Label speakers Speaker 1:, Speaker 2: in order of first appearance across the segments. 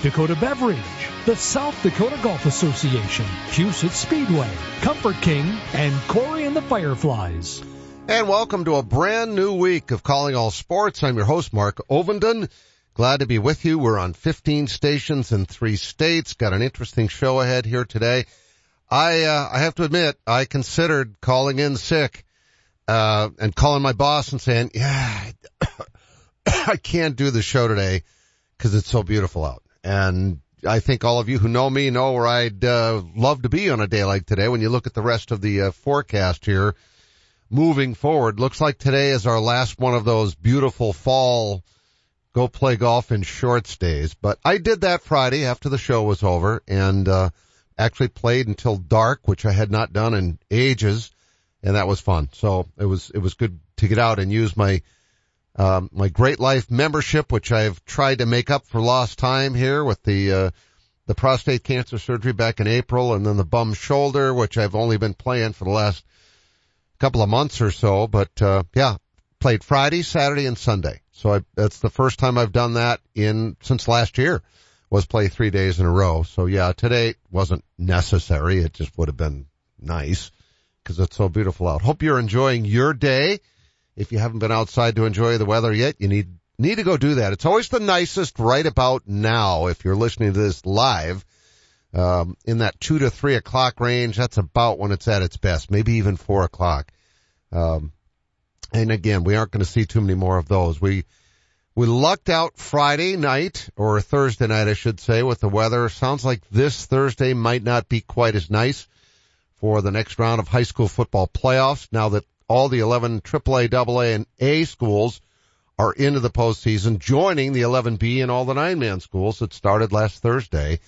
Speaker 1: Dakota Beverage, the South Dakota Golf Association, Huset Speedway, Comfort King, and Corey and the Fireflies.
Speaker 2: And welcome to a brand new week of Calling All Sports. I'm your host, Mark Ovenden. Glad to be with you. We're on 15 stations in three states. Got an interesting show ahead here today. I, uh, I have to admit, I considered calling in sick, uh, and calling my boss and saying, yeah, I can't do the show today because it's so beautiful out. And I think all of you who know me know where I'd uh, love to be on a day like today. When you look at the rest of the uh, forecast here, moving forward, looks like today is our last one of those beautiful fall go play golf in shorts days. But I did that Friday after the show was over and uh, actually played until dark, which I had not done in ages, and that was fun. So it was it was good to get out and use my um, my Great Life membership, which I've tried to make up for lost time here with the, uh, the prostate cancer surgery back in April and then the bum shoulder, which I've only been playing for the last couple of months or so. But, uh, yeah, played Friday, Saturday and Sunday. So I, that's the first time I've done that in, since last year was play three days in a row. So yeah, today wasn't necessary. It just would have been nice because it's so beautiful out. Hope you're enjoying your day. If you haven't been outside to enjoy the weather yet, you need need to go do that. It's always the nicest right about now if you're listening to this live. Um, in that two to three o'clock range, that's about when it's at its best, maybe even four o'clock. Um, and again, we aren't going to see too many more of those. We, we lucked out Friday night or Thursday night, I should say, with the weather. Sounds like this Thursday might not be quite as nice for the next round of high school football playoffs now that all the 11 AAA, AA, and A schools are into the postseason, joining the 11B and all the nine-man schools that started last Thursday.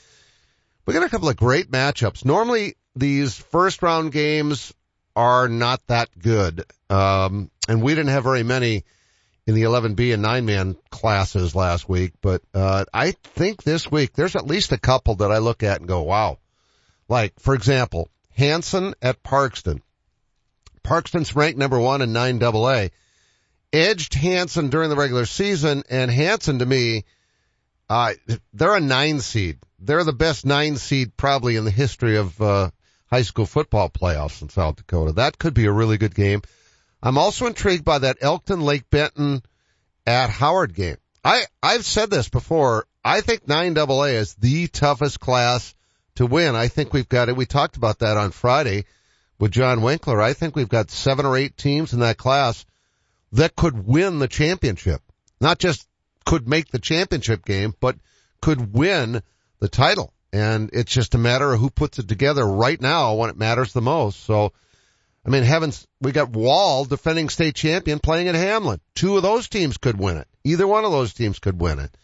Speaker 2: We got a couple of great matchups. Normally, these first round games are not that good, um, and we didn't have very many in the 11B and nine-man classes last week. But uh, I think this week there's at least a couple that I look at and go, "Wow!" Like, for example, Hanson at Parkston. Parkston's ranked number one in 9AA. Edged Hanson during the regular season, and Hanson to me, uh, they're a nine seed. They're the best nine seed probably in the history of, uh, high school football playoffs in South Dakota. That could be a really good game. I'm also intrigued by that Elkton Lake Benton at Howard game. I, I've said this before. I think 9AA is the toughest class to win. I think we've got it. We talked about that on Friday with John Winkler, I think we've got seven or eight teams in that class that could win the championship. Not just could make the championship game, but could win the title. And it's just a matter of who puts it together right now when it matters the most. So, I mean, heavens, we got Wall, defending state champion, playing at Hamlin. Two of those teams could win it. Either one of those teams could win it.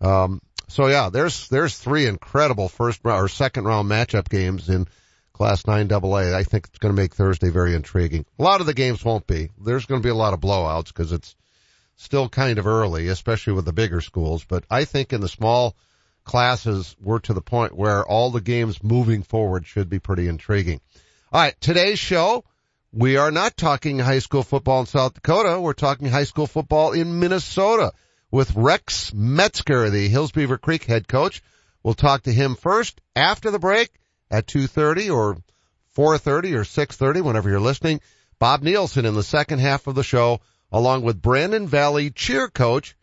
Speaker 2: Um, so yeah, there's, there's three incredible first or second round matchup games in Class 9 AA. I think it's going to make Thursday very intriguing. A lot of the games won't be. There's going to be a lot of blowouts because it's still kind of early, especially with the bigger schools. But I think in the small classes, we're to the point where all the games moving forward should be pretty intriguing. All right, today's show, we are not talking high school football in South Dakota. We're talking high school football in Minnesota with Rex Metzger, the Hills Beaver Creek head coach. We'll talk to him first after the break at 2.30 or 4.30 or 6.30 whenever you're listening. Bob Nielson in the second half of the show along with Brandon Valley cheer coach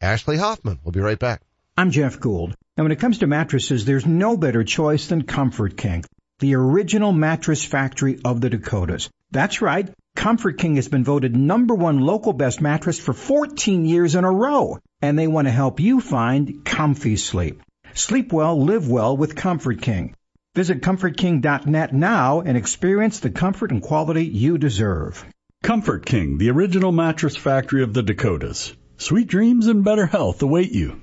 Speaker 2: Ashley Hoffman. We'll be right back.
Speaker 3: I'm Jeff Gould. And when it comes to mattresses, there's no better choice than Comfort King, the original mattress factory of the Dakotas. That's right. Comfort King has been voted number one local best mattress for 14 years in a row. And they want to help you find comfy sleep. Sleep well, live well with Comfort King. Visit ComfortKing.net now and experience the comfort and quality you deserve.
Speaker 4: Comfort King, the original mattress factory of the Dakotas. Sweet dreams and better health await you.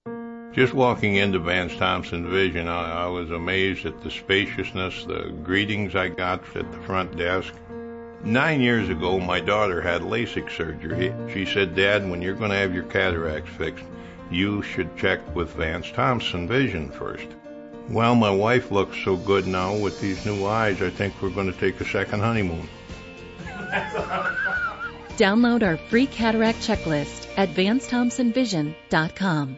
Speaker 5: Just walking into Vance Thompson Vision, I, I, was amazed at the spaciousness, the greetings I got at the front desk. Nine years ago, my daughter had LASIK surgery. She said, Dad, when you're going to have your cataracts fixed, you should check with Vance Thompson Vision first. Well, my wife looks so good now with these new eyes, I think we're going to take a second honeymoon.
Speaker 6: Download our free cataract checklist at vancethompsonvision.com.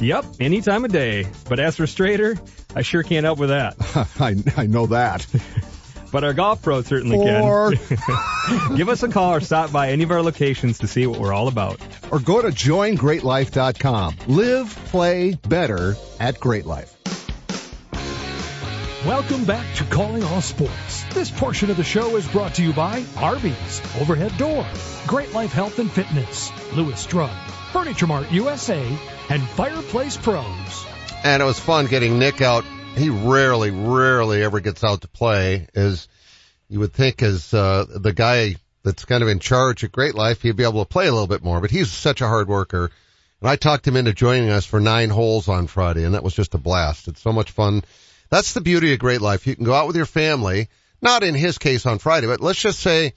Speaker 7: Yep, any time of day. But as for straighter, I sure can't help with that.
Speaker 8: I, I know that.
Speaker 7: but our golf pro certainly
Speaker 8: or...
Speaker 7: can. Give us a call or stop by any of our locations to see what we're all about.
Speaker 8: Or go to joingreatlife.com. Live, play better at Great Life.
Speaker 1: Welcome back to Calling All Sports. This portion of the show is brought to you by Arby's, Overhead Door, Great Life Health and Fitness, Lewis Drug, Furniture Mart USA, and Fireplace Pros.
Speaker 2: And it was fun getting Nick out. He rarely, rarely ever gets out to play. As you would think, as uh, the guy that's kind of in charge at Great Life, he'd be able to play a little bit more. But he's such a hard worker. And I talked him into joining us for nine holes on Friday, and that was just a blast. It's so much fun. That's the beauty of Great Life. You can go out with your family, not in his case on Friday, but let's just say,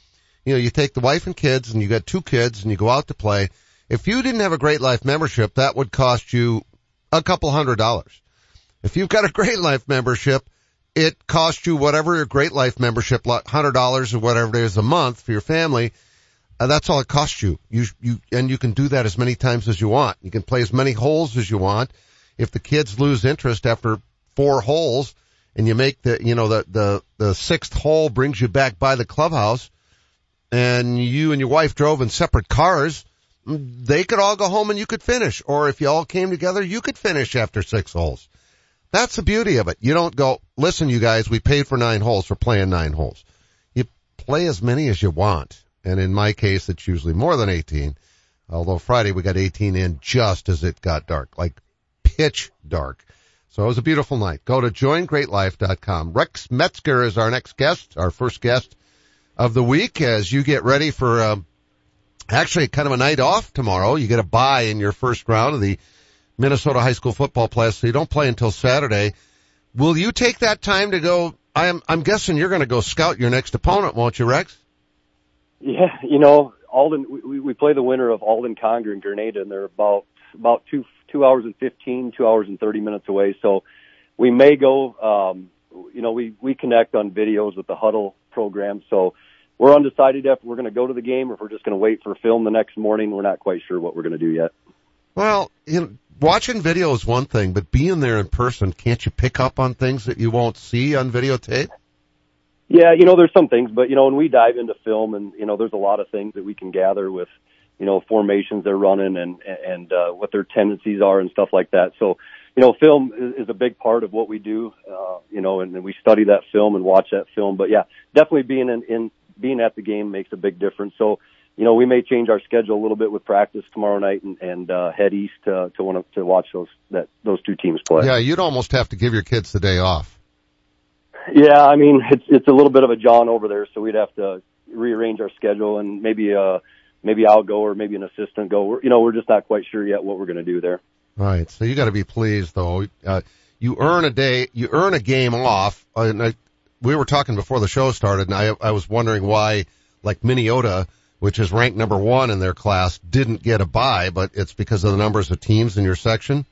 Speaker 2: you know, you take the wife and kids and you got two kids and you go out to play if you didn't have a Great Life membership, that would cost you a couple hundred dollars. If you've got a Great Life membership, it costs you whatever your Great Life membership, hundred dollars or whatever it is a month for your family. Uh, that's all it costs you. You, you, and you can do that as many times as you want. You can play as many holes as you want. If the kids lose interest after four holes and you make the, you know, the, the, the sixth hole brings you back by the clubhouse and you and your wife drove in separate cars, they could all go home and you could finish. Or if you all came together, you could finish after six holes. That's the beauty of it. You don't go, listen, you guys, we paid for nine holes for playing nine holes. You play as many as you want. And in my case, it's usually more than 18. Although Friday we got 18 in just as it got dark, like pitch dark. So it was a beautiful night. Go to joingreatlife.com. Rex Metzger is our next guest, our first guest of the week as you get ready for, um, actually kind of a night off tomorrow. You get a bye in your first round of the Minnesota high school football playoffs, so you don't play until Saturday. Will you take that time to go? I'm I'm guessing you're going to go scout your next opponent, won't you, Rex?
Speaker 9: Yeah, you know, Alden. We, we play the winner of Alden Conger and Granada, and they're about about two two hours and fifteen, two hours and thirty minutes away. So we may go. Um, you know, we we connect on videos with the Hudl program, so we're undecided if we're going to go to the game or if we're just going to wait for film the next morning. We're not quite sure what we're going to do yet.
Speaker 2: Well, you know, watching video is one thing, but being there in person, can't you pick up on things that you won't see on videotape?
Speaker 9: Yeah, you know, there's some things, but you know, when we dive into film and, you know, there's a lot of things that we can gather with, you know, formations they're running and, and, uh, what their tendencies are and stuff like that. So, you know, film is, is a big part of what we do, uh, you know, and, and we study that film and watch that film. But yeah, definitely being in, in, being at the game makes a big difference. So, you know, we may change our schedule a little bit with practice tomorrow night and, and uh, head east to to want to watch those that those two teams play.
Speaker 2: Yeah, you'd almost have to give your kids the day off.
Speaker 9: Yeah, I mean it's it's a little bit of a John over there, so we'd have to rearrange our schedule and maybe uh maybe I'll go or maybe an assistant go. We're, you know, we're just not quite sure yet what we're going to do there.
Speaker 2: Right. So you got to be pleased though. Uh, you earn a day, you earn a game off. Uh, and I, we were talking before the show started, and I I was wondering why, like Minneota, which is ranked number one in their class, didn't get a bye, but it's because of the numbers of teams in your section.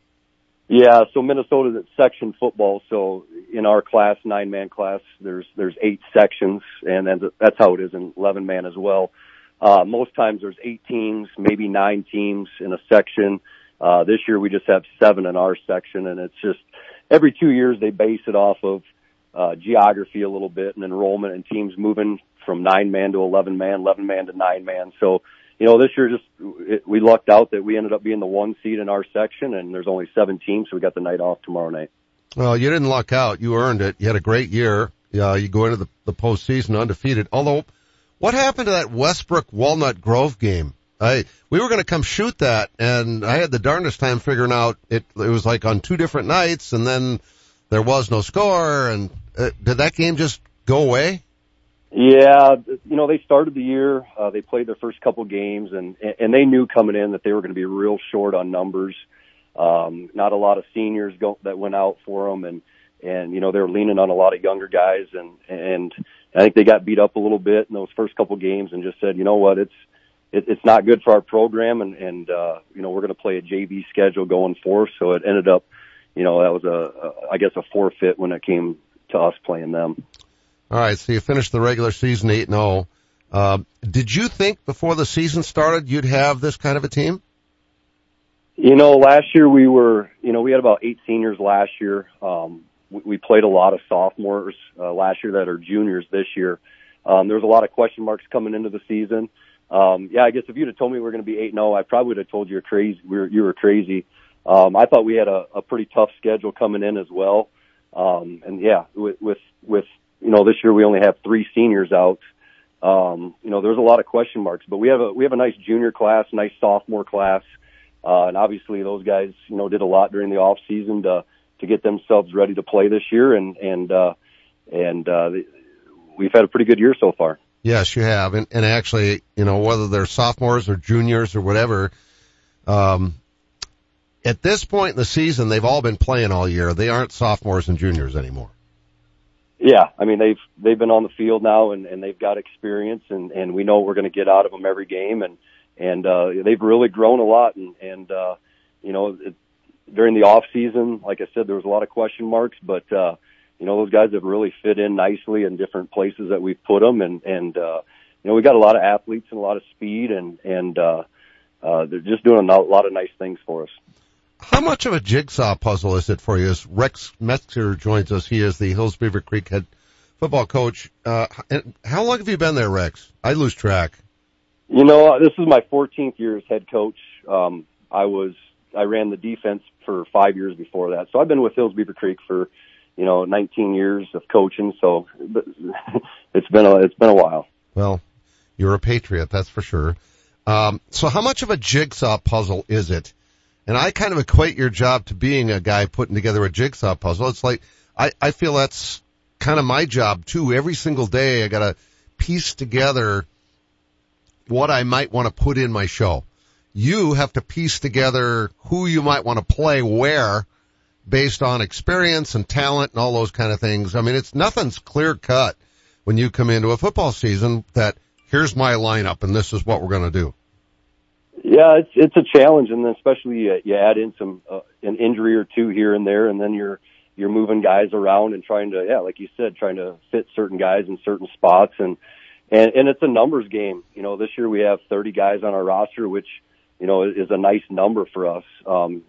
Speaker 9: Yeah, so Minnesota's at section football. So in our class, nine man class, there's there's eight sections, and that's how it is in eleven man as well. Uh, most times there's eight teams, maybe nine teams in a section. Uh, this year we just have seven in our section, and it's just every two years they base it off of uh, geography a little bit and enrollment and teams moving from nine man to 11 man, 11 man to nine man. So, you know, this year just, it, we lucked out that we ended up being the one seed in our section and there's only seven teams. So we got the night off tomorrow night.
Speaker 2: Well, you didn't luck out. You earned it. You had a great year. Uh, you go into the, the postseason undefeated. Although, what happened to that Westbrook Walnut Grove game? I, we were going to come shoot that and I had the darndest time figuring out it, it was like on two different nights and then there was no score and uh, did that game just go away?
Speaker 9: Yeah, you know, they started the year, uh, they played their first couple games and, and they knew coming in that they were going to be real short on numbers. Um, not a lot of seniors go, that went out for them and, and, you know, they were leaning on a lot of younger guys and, and I think they got beat up a little bit in those first couple games and just said, you know what, it's, it, it's not good for our program and, and, uh, you know, we're going to play a JV schedule going forth. So it ended up, you know, that was a, a I guess a forfeit when it came to us playing them.
Speaker 2: All right, so you finished the regular season eight and zero. Oh. Uh, did you think before the season started you'd have this kind of a team?
Speaker 9: You know, last year we were, you know, we had about eight seniors last year. Um, we, we played a lot of sophomores uh, last year that are juniors this year. Um, there was a lot of question marks coming into the season. Um, yeah, I guess if you'd have told me we were going to be eight and zero, oh, I probably would have told you you're crazy. We were, you were crazy. Um, I thought we had a, a pretty tough schedule coming in as well. Um, and yeah, with, with, with you know, this year we only have three seniors out. Um, you know, there's a lot of question marks, but we have a we have a nice junior class, nice sophomore class, uh, and obviously those guys, you know, did a lot during the off season to to get themselves ready to play this year, and and uh, and uh, we've had a pretty good year so far.
Speaker 2: Yes, you have, and and actually, you know, whether they're sophomores or juniors or whatever, um, at this point in the season, they've all been playing all year. They aren't sophomores and juniors anymore.
Speaker 9: Yeah, I mean they've they've been on the field now and, and they've got experience and and we know we're going to get out of them every game and and uh, they've really grown a lot and and uh, you know it, during the off season, like I said, there was a lot of question marks, but uh, you know those guys have really fit in nicely in different places that we've put them and and uh, you know we got a lot of athletes and a lot of speed and and uh, uh, they're just doing a lot of nice things for us.
Speaker 2: How much of a jigsaw puzzle is it for you? As Rex Metzger joins us, he is the Hills Beaver Creek head football coach. Uh, how long have you been there, Rex? I lose track.
Speaker 9: You know, this is my 14th year as head coach. Um, I was I ran the defense for five years before that, so I've been with Hills Beaver Creek for you know 19 years of coaching. So it's been a it's been a while.
Speaker 2: Well, you're a patriot, that's for sure. Um, so how much of a jigsaw puzzle is it? And I kind of equate your job to being a guy putting together a jigsaw puzzle. It's like, I, I feel that's kind of my job too. Every single day I gotta piece together what I might want to put in my show. You have to piece together who you might want to play where based on experience and talent and all those kind of things. I mean, it's nothing's clear cut when you come into a football season that here's my lineup and this is what we're going to do.
Speaker 9: Yeah, it's it's a challenge, and then especially you, you add in some uh, an injury or two here and there, and then you're you're moving guys around and trying to yeah, like you said, trying to fit certain guys in certain spots, and and and it's a numbers game. You know, this year we have 30 guys on our roster, which you know is a nice number for us. Um,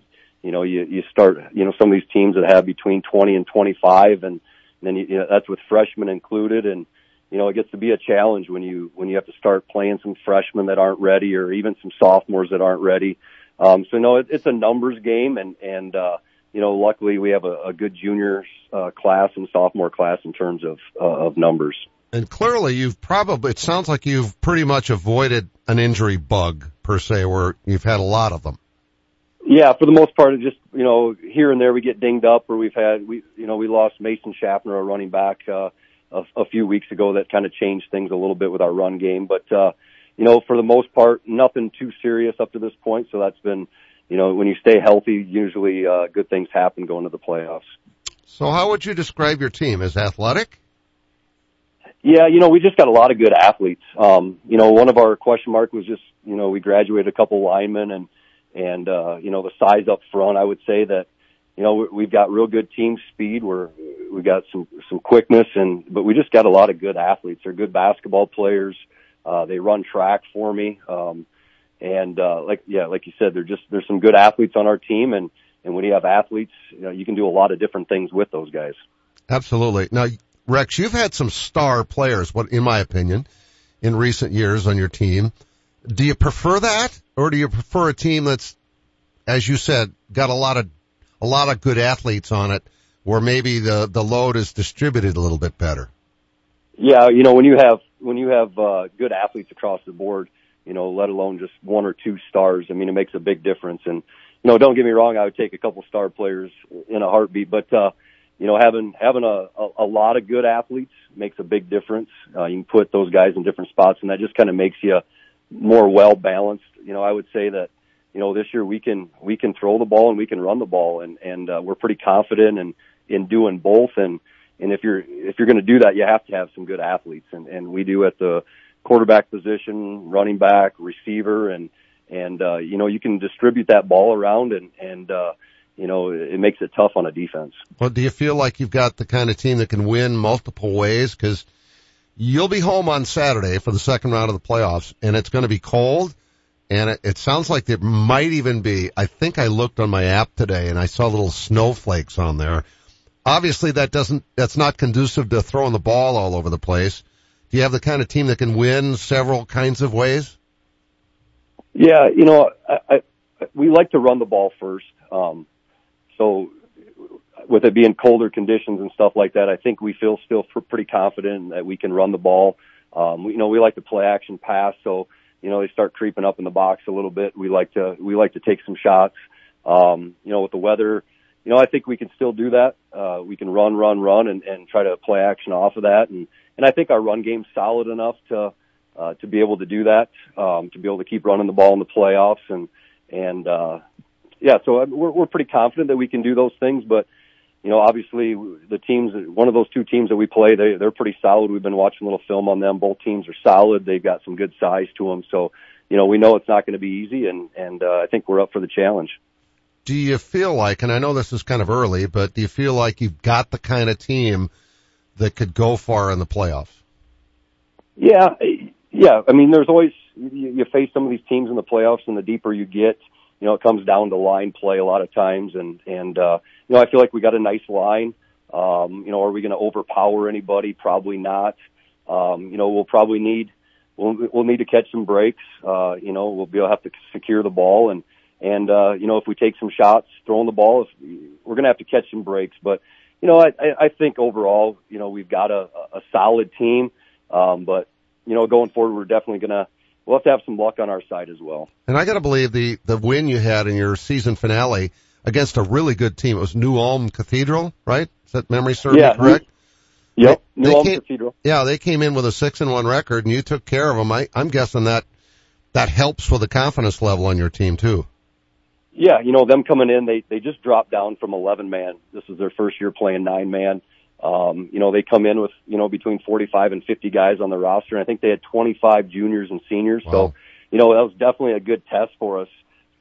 Speaker 9: you know, you you start you know some of these teams that have between 20 and 25, and, and then you, you know, that's with freshmen included, and you know, it gets to be a challenge when you when you have to start playing some freshmen that aren't ready, or even some sophomores that aren't ready. Um, so no, it, it's a numbers game, and and uh, you know, luckily we have a, a good junior uh, class and sophomore class in terms of uh, of numbers.
Speaker 2: And clearly, you've probably it sounds like you've pretty much avoided an injury bug per se, where you've had a lot of them.
Speaker 9: Yeah, for the most part, just you know, here and there we get dinged up, or we've had we you know we lost Mason Schaffner, a running back, uh, a, a few weeks ago that kind of changed things a little bit with our run game, but. uh you know, for the most part, nothing too serious up to this point. So that's been, you know, when you stay healthy, usually uh, good things happen going to the playoffs.
Speaker 2: So how would you describe your team as athletic?
Speaker 9: Yeah, you know, we just got a lot of good athletes. Um, you know, one of our question mark was just, you know, we graduated a couple linemen and, and, uh, you know, the size up front, I would say that, you know, we've got real good team speed. We're, we've got some, some quickness and, but we just got a lot of good athletes. They're good basketball players. Uh, they run track for me. Um, and, uh, like, yeah, like you said, they're just, there's some good athletes on our team. And, and when you have athletes, you know, you can do a lot of different things with those guys.
Speaker 2: Absolutely. Now, Rex, you've had some star players, what, in my opinion, in recent years on your team. Do you prefer that or do you prefer a team that's, as you said, got a lot of, a lot of good athletes on it where maybe the, the load is distributed a little bit better?
Speaker 9: Yeah, you know, when you have when you have uh, good athletes across the board, you know, let alone just one or two stars, I mean, it makes a big difference. And you know, don't get me wrong, I would take a couple star players in a heartbeat, but uh, you know, having having a, a, a lot of good athletes makes a big difference. Uh, you can put those guys in different spots, and that just kind of makes you more well balanced. You know, I would say that you know this year we can we can throw the ball and we can run the ball, and and uh, we're pretty confident in in doing both. And and if you're if you're going to do that, you have to have some good athletes, and and we do at the quarterback position, running back, receiver, and and uh, you know you can distribute that ball around, and and uh, you know it makes it tough on a defense.
Speaker 2: Well, do you feel like you've got the kind of team that can win multiple ways? Because you'll be home on Saturday for the second round of the playoffs, and it's going to be cold. And it, it sounds like there might even be, I think I looked on my app today and I saw little snowflakes on there obviously that doesn't, that's not conducive to throwing the ball all over the place. Do you have the kind of team that can win several kinds of ways?
Speaker 9: Yeah, you know, I, I, we like to run the ball first. Um, so with it being colder conditions and stuff like that, I think we feel still pretty confident that we can run the ball. Um, you know, we like to play action pass. So, you know, they start creeping up in the box a little bit. We like to, we like to take some shots. Um, you know, with the weather, you know, I think we can still do that. Uh, we can run, run, run, and, and try to play action off of that. And and I think our run game's solid enough to uh, to be able to do that, um, to be able to keep running the ball in the playoffs. And and uh, yeah, so we're we're pretty confident that we can do those things. But you know, obviously, the teams, one of those two teams that we play, they they're pretty solid. We've been watching a little film on them. Both teams are solid. They've got some good size to them. So you know, we know it's not going to be easy, and and uh, I think we're up for the challenge
Speaker 2: do you feel like, and I know this is kind of early, but do you feel like you've got the kind of team that could go far in the playoffs?
Speaker 9: Yeah, yeah. I mean, there's always you, you face some of these teams in the playoffs, and the deeper you get, you know, it comes down to line play a lot of times, and and uh, you know, I feel like we got a nice line. Um, you know, are we going to overpower anybody? Probably not. Um, you know, we'll probably need we'll we'll need to catch some breaks. Uh, you know, we'll be able to have to secure the ball and and, uh, you know, if we take some shots throwing the ball, if, we're going to have to catch some breaks. But, you know, I, I think overall, you know, we've got a, a solid team. Um, but, you know, going forward, we're definitely going to, we'll have to have some luck on our side as well.
Speaker 2: And I got to believe the, the win you had in your season finale against a really good team. It was New Ulm Cathedral, right? Is that memory serves
Speaker 9: yeah.
Speaker 2: correct?
Speaker 9: Yep. New
Speaker 2: they
Speaker 9: Ulm
Speaker 2: came,
Speaker 9: Cathedral.
Speaker 2: Yeah, they came in with a six and one record and you took care of them. I, I'm guessing that that helps with the confidence level on your team too.
Speaker 9: Yeah, you know them coming in, they they just dropped down from 11 man. This is their first year playing nine man. Um, you know they come in with you know between 45 and 50 guys on the roster, and I think they had 25 juniors and seniors. Wow. So you know that was definitely a good test for us.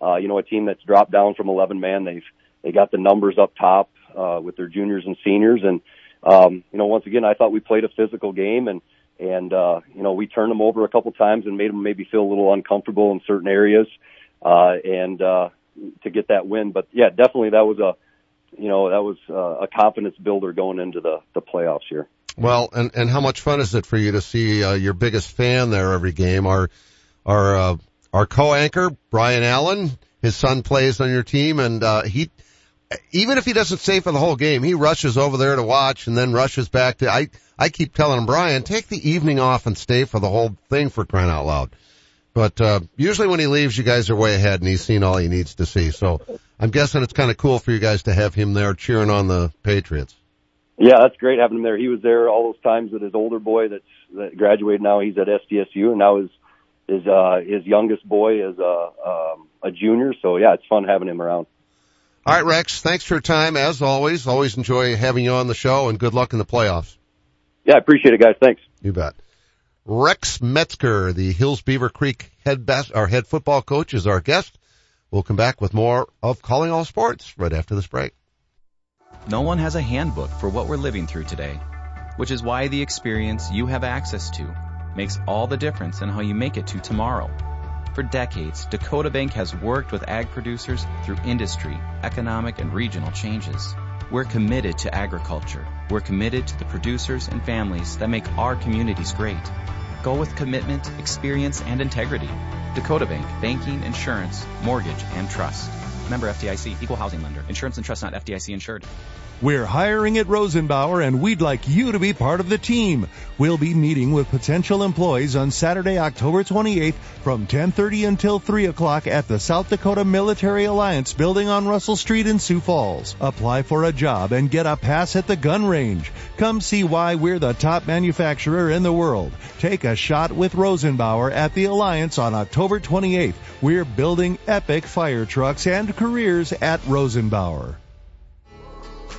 Speaker 9: Uh, you know a team that's dropped down from 11 man, they've they got the numbers up top uh, with their juniors and seniors, and um, you know once again I thought we played a physical game and and uh, you know we turned them over a couple times and made them maybe feel a little uncomfortable in certain areas. Uh, and uh, to get that win. But yeah, definitely that was a, you know, that was uh, a confidence builder going into the, the playoffs here.
Speaker 2: Well, and and how much fun is it for you to see uh, your biggest fan there every game? Our our uh, our co-anchor Brian Allen, his son plays on your team, and uh, he even if he doesn't stay for the whole game, he rushes over there to watch and then rushes back to. I I keep telling him, Brian, take the evening off and stay for the whole thing for crying out loud. But uh, usually when he leaves, you guys are way ahead, and he's seen all he needs to see. So I'm guessing it's kind of cool for you guys to have him there cheering on the Patriots.
Speaker 9: Yeah, that's great having him there. He was there all those times with his older boy that's that graduated. Now he's at SDSU, and now his his uh, his youngest boy is a um, a junior. So yeah, it's fun having him around.
Speaker 2: All right, Rex. Thanks for your time as always. Always enjoy having you on the show, and good luck in the playoffs.
Speaker 9: Yeah, I appreciate it, guys. Thanks.
Speaker 2: You bet. Rex Metzger, the Hills Beaver Creek head our head football coach, is our guest. We'll come back with more of Calling All Sports right after this break.
Speaker 10: No one has a handbook for what we're living through today, which is why the experience you have access to makes all the difference in how you make it to tomorrow. For decades, Dakota Bank has worked with ag producers through industry, economic, and regional changes. We're committed to agriculture. We're committed to the producers and families that make our communities great. Go with commitment, experience, and integrity. Dakota Bank, banking, insurance, mortgage, and trust. Member FDIC, equal housing lender. Insurance and trust not FDIC insured.
Speaker 11: We're hiring at Rosenbauer and we'd like you to be part of the team. We'll be meeting with potential employees on Saturday, October 28th from 10:30 until 3 o'clock at the South Dakota Military Alliance building on Russell Street in Sioux Falls. Apply for a job and get a pass at the gun range. Come see why we're the top manufacturer in the world. Take a shot with Rosenbauer at the Alliance on October 28th. We're building epic fire trucks and careers at Rosenbauer.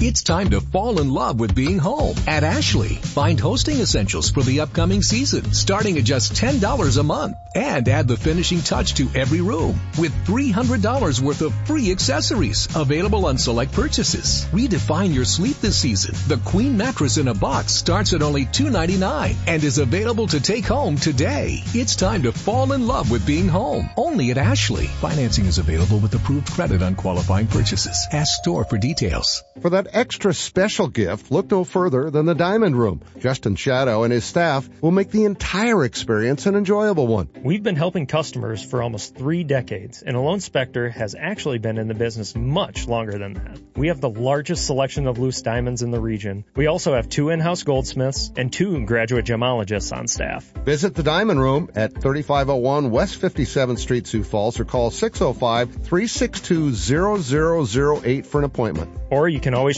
Speaker 1: It's time to fall in love with being home at Ashley. Find hosting essentials for the upcoming season, starting at just $10 a month. And add the finishing touch to every room with $300 worth of free accessories available on select purchases. Redefine your sleep this season. The Queen mattress in a box starts at only $2.99 and is available to take home today. It's time to fall in love with being home. Only at Ashley. Financing is available with approved credit on qualifying purchases. Ask store for details.
Speaker 8: For that extra special gift, look no further than the Diamond Room. Justin Shadow and his staff will make the entire experience an enjoyable one.
Speaker 12: We've been helping customers for almost three decades, and Alone Spectre has actually been in the business much longer than that. We have the largest selection of loose diamonds in the region. We also have two in-house goldsmiths and two graduate gemologists on staff.
Speaker 8: Visit the Diamond Room at 3501 West 57th Street, Sioux Falls, or call 605-362-0008 for an appointment.
Speaker 12: Or you can always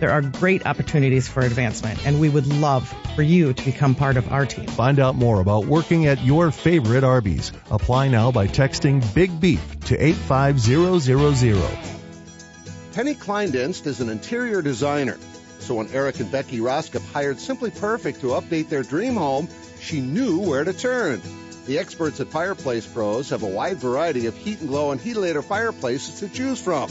Speaker 13: There are great opportunities for advancement, and we would love for you to become part of our team.
Speaker 11: Find out more about working at your favorite Arby's. Apply now by texting Big Beef to 85000.
Speaker 14: Penny Kleindienst is an interior designer. So when Eric and Becky Roskop hired Simply Perfect to update their dream home, she knew where to turn. The experts at Fireplace Pros have a wide variety of Heat and Glo and heatilator fireplaces to choose from.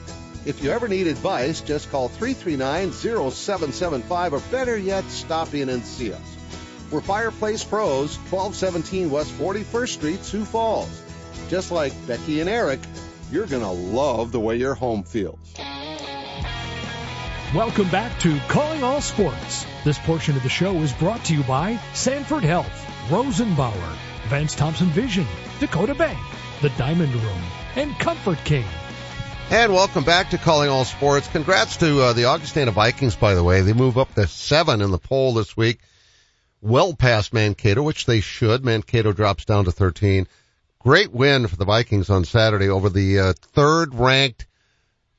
Speaker 14: If you ever need advice, just call 339-0775 or better yet, stop in and see us. We're Fireplace Pros, 1217 West 41st Street, Sioux Falls. Just like Becky and Eric, you're going to love the way your home feels.
Speaker 1: Welcome back to Calling All Sports. This portion of the show is brought to you by Sanford Health, Rosenbauer, Vance Thompson Vision, Dakota Bank, The Diamond Room, and Comfort King.
Speaker 2: And welcome back to Calling All Sports. Congrats to uh, the Augustana Vikings, by the way. They move up to seven in the poll this week. Well past Mankato, which they should. Mankato drops down to 13. Great win for the Vikings on Saturday over the uh, third ranked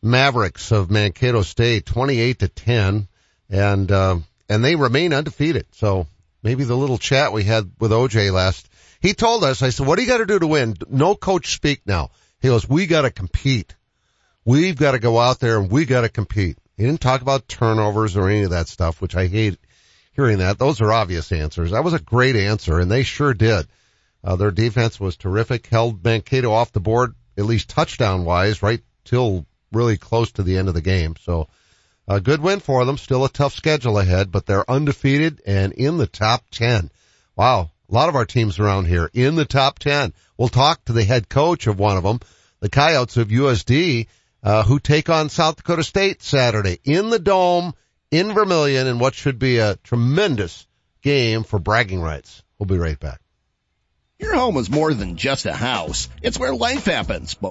Speaker 2: Mavericks of Mankato State, 28 to 10. And, uh, and they remain undefeated. So maybe the little chat we had with OJ last, he told us, I said, what do you got to do to win? No coach speak now. He goes, we got to compete. We've got to go out there and we got to compete. He didn't talk about turnovers or any of that stuff, which I hate hearing that. Those are obvious answers. That was a great answer and they sure did. Uh, their defense was terrific, held Mankato off the board, at least touchdown wise, right till really close to the end of the game. So a good win for them. Still a tough schedule ahead, but they're undefeated and in the top 10. Wow. A lot of our teams around here in the top 10. We'll talk to the head coach of one of them, the Coyotes of USD, uh, who take on South Dakota State Saturday in the dome in Vermilion in what should be a tremendous game for bragging rights. We'll be right back.
Speaker 15: Your home is more than just a house. It's where life happens, but